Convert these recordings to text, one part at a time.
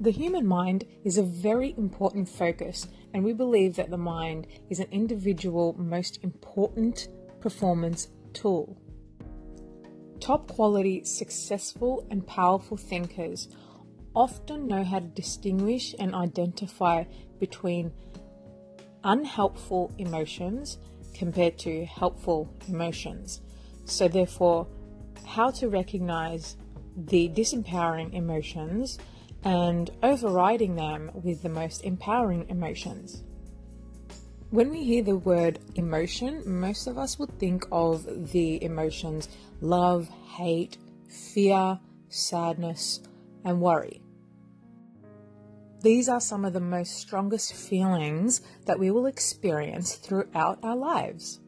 The human mind is a very important focus, and we believe that the mind is an individual most important performance tool. Top quality, successful, and powerful thinkers often know how to distinguish and identify between unhelpful emotions compared to helpful emotions. So, therefore, how to recognize the disempowering emotions and overriding them with the most empowering emotions. When we hear the word emotion, most of us would think of the emotions love, hate, fear, sadness, and worry. These are some of the most strongest feelings that we will experience throughout our lives.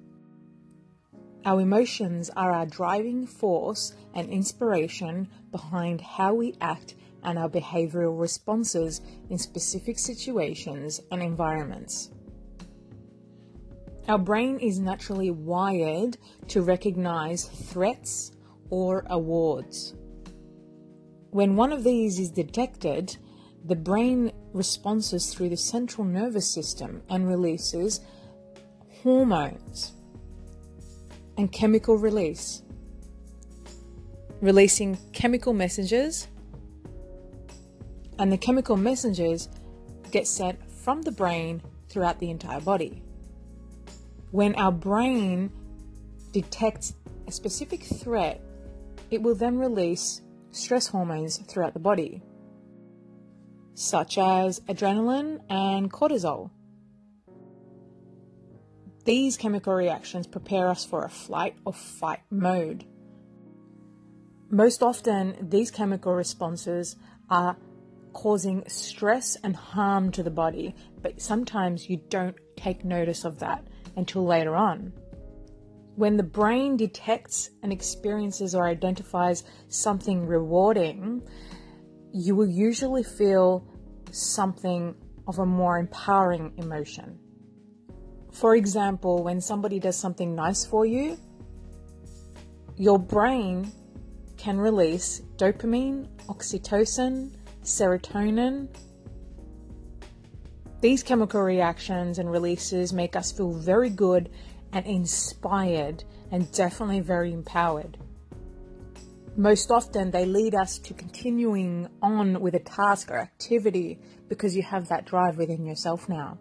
Our emotions are our driving force and inspiration behind how we act and our behavioral responses in specific situations and environments. Our brain is naturally wired to recognize threats or awards. When one of these is detected, the brain responds through the central nervous system and releases hormones and chemical release, releasing chemical messengers, and the chemical messengers get sent from the brain throughout the entire body. When our brain detects a specific threat, it will then release stress hormones throughout the body, such as adrenaline and cortisol. These chemical reactions prepare us for a flight or fight mode. Most often, these chemical responses are causing stress and harm to the body, but sometimes you don't take notice of that until later on. When the brain detects and experiences or identifies something rewarding, you will usually feel something of a more empowering emotion. For example, when somebody does something nice for you, your brain can release dopamine, oxytocin, serotonin. These chemical reactions and releases make us feel very good and inspired and definitely very empowered. Most often, they lead us to continuing on with a task or activity because you have that drive within yourself now.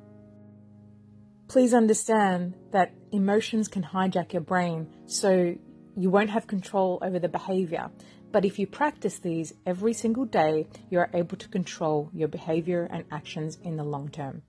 Please understand that emotions can hijack your brain, so you won't have control over the behavior. But if you practice these every single day, you are able to control your behavior and actions in the long term.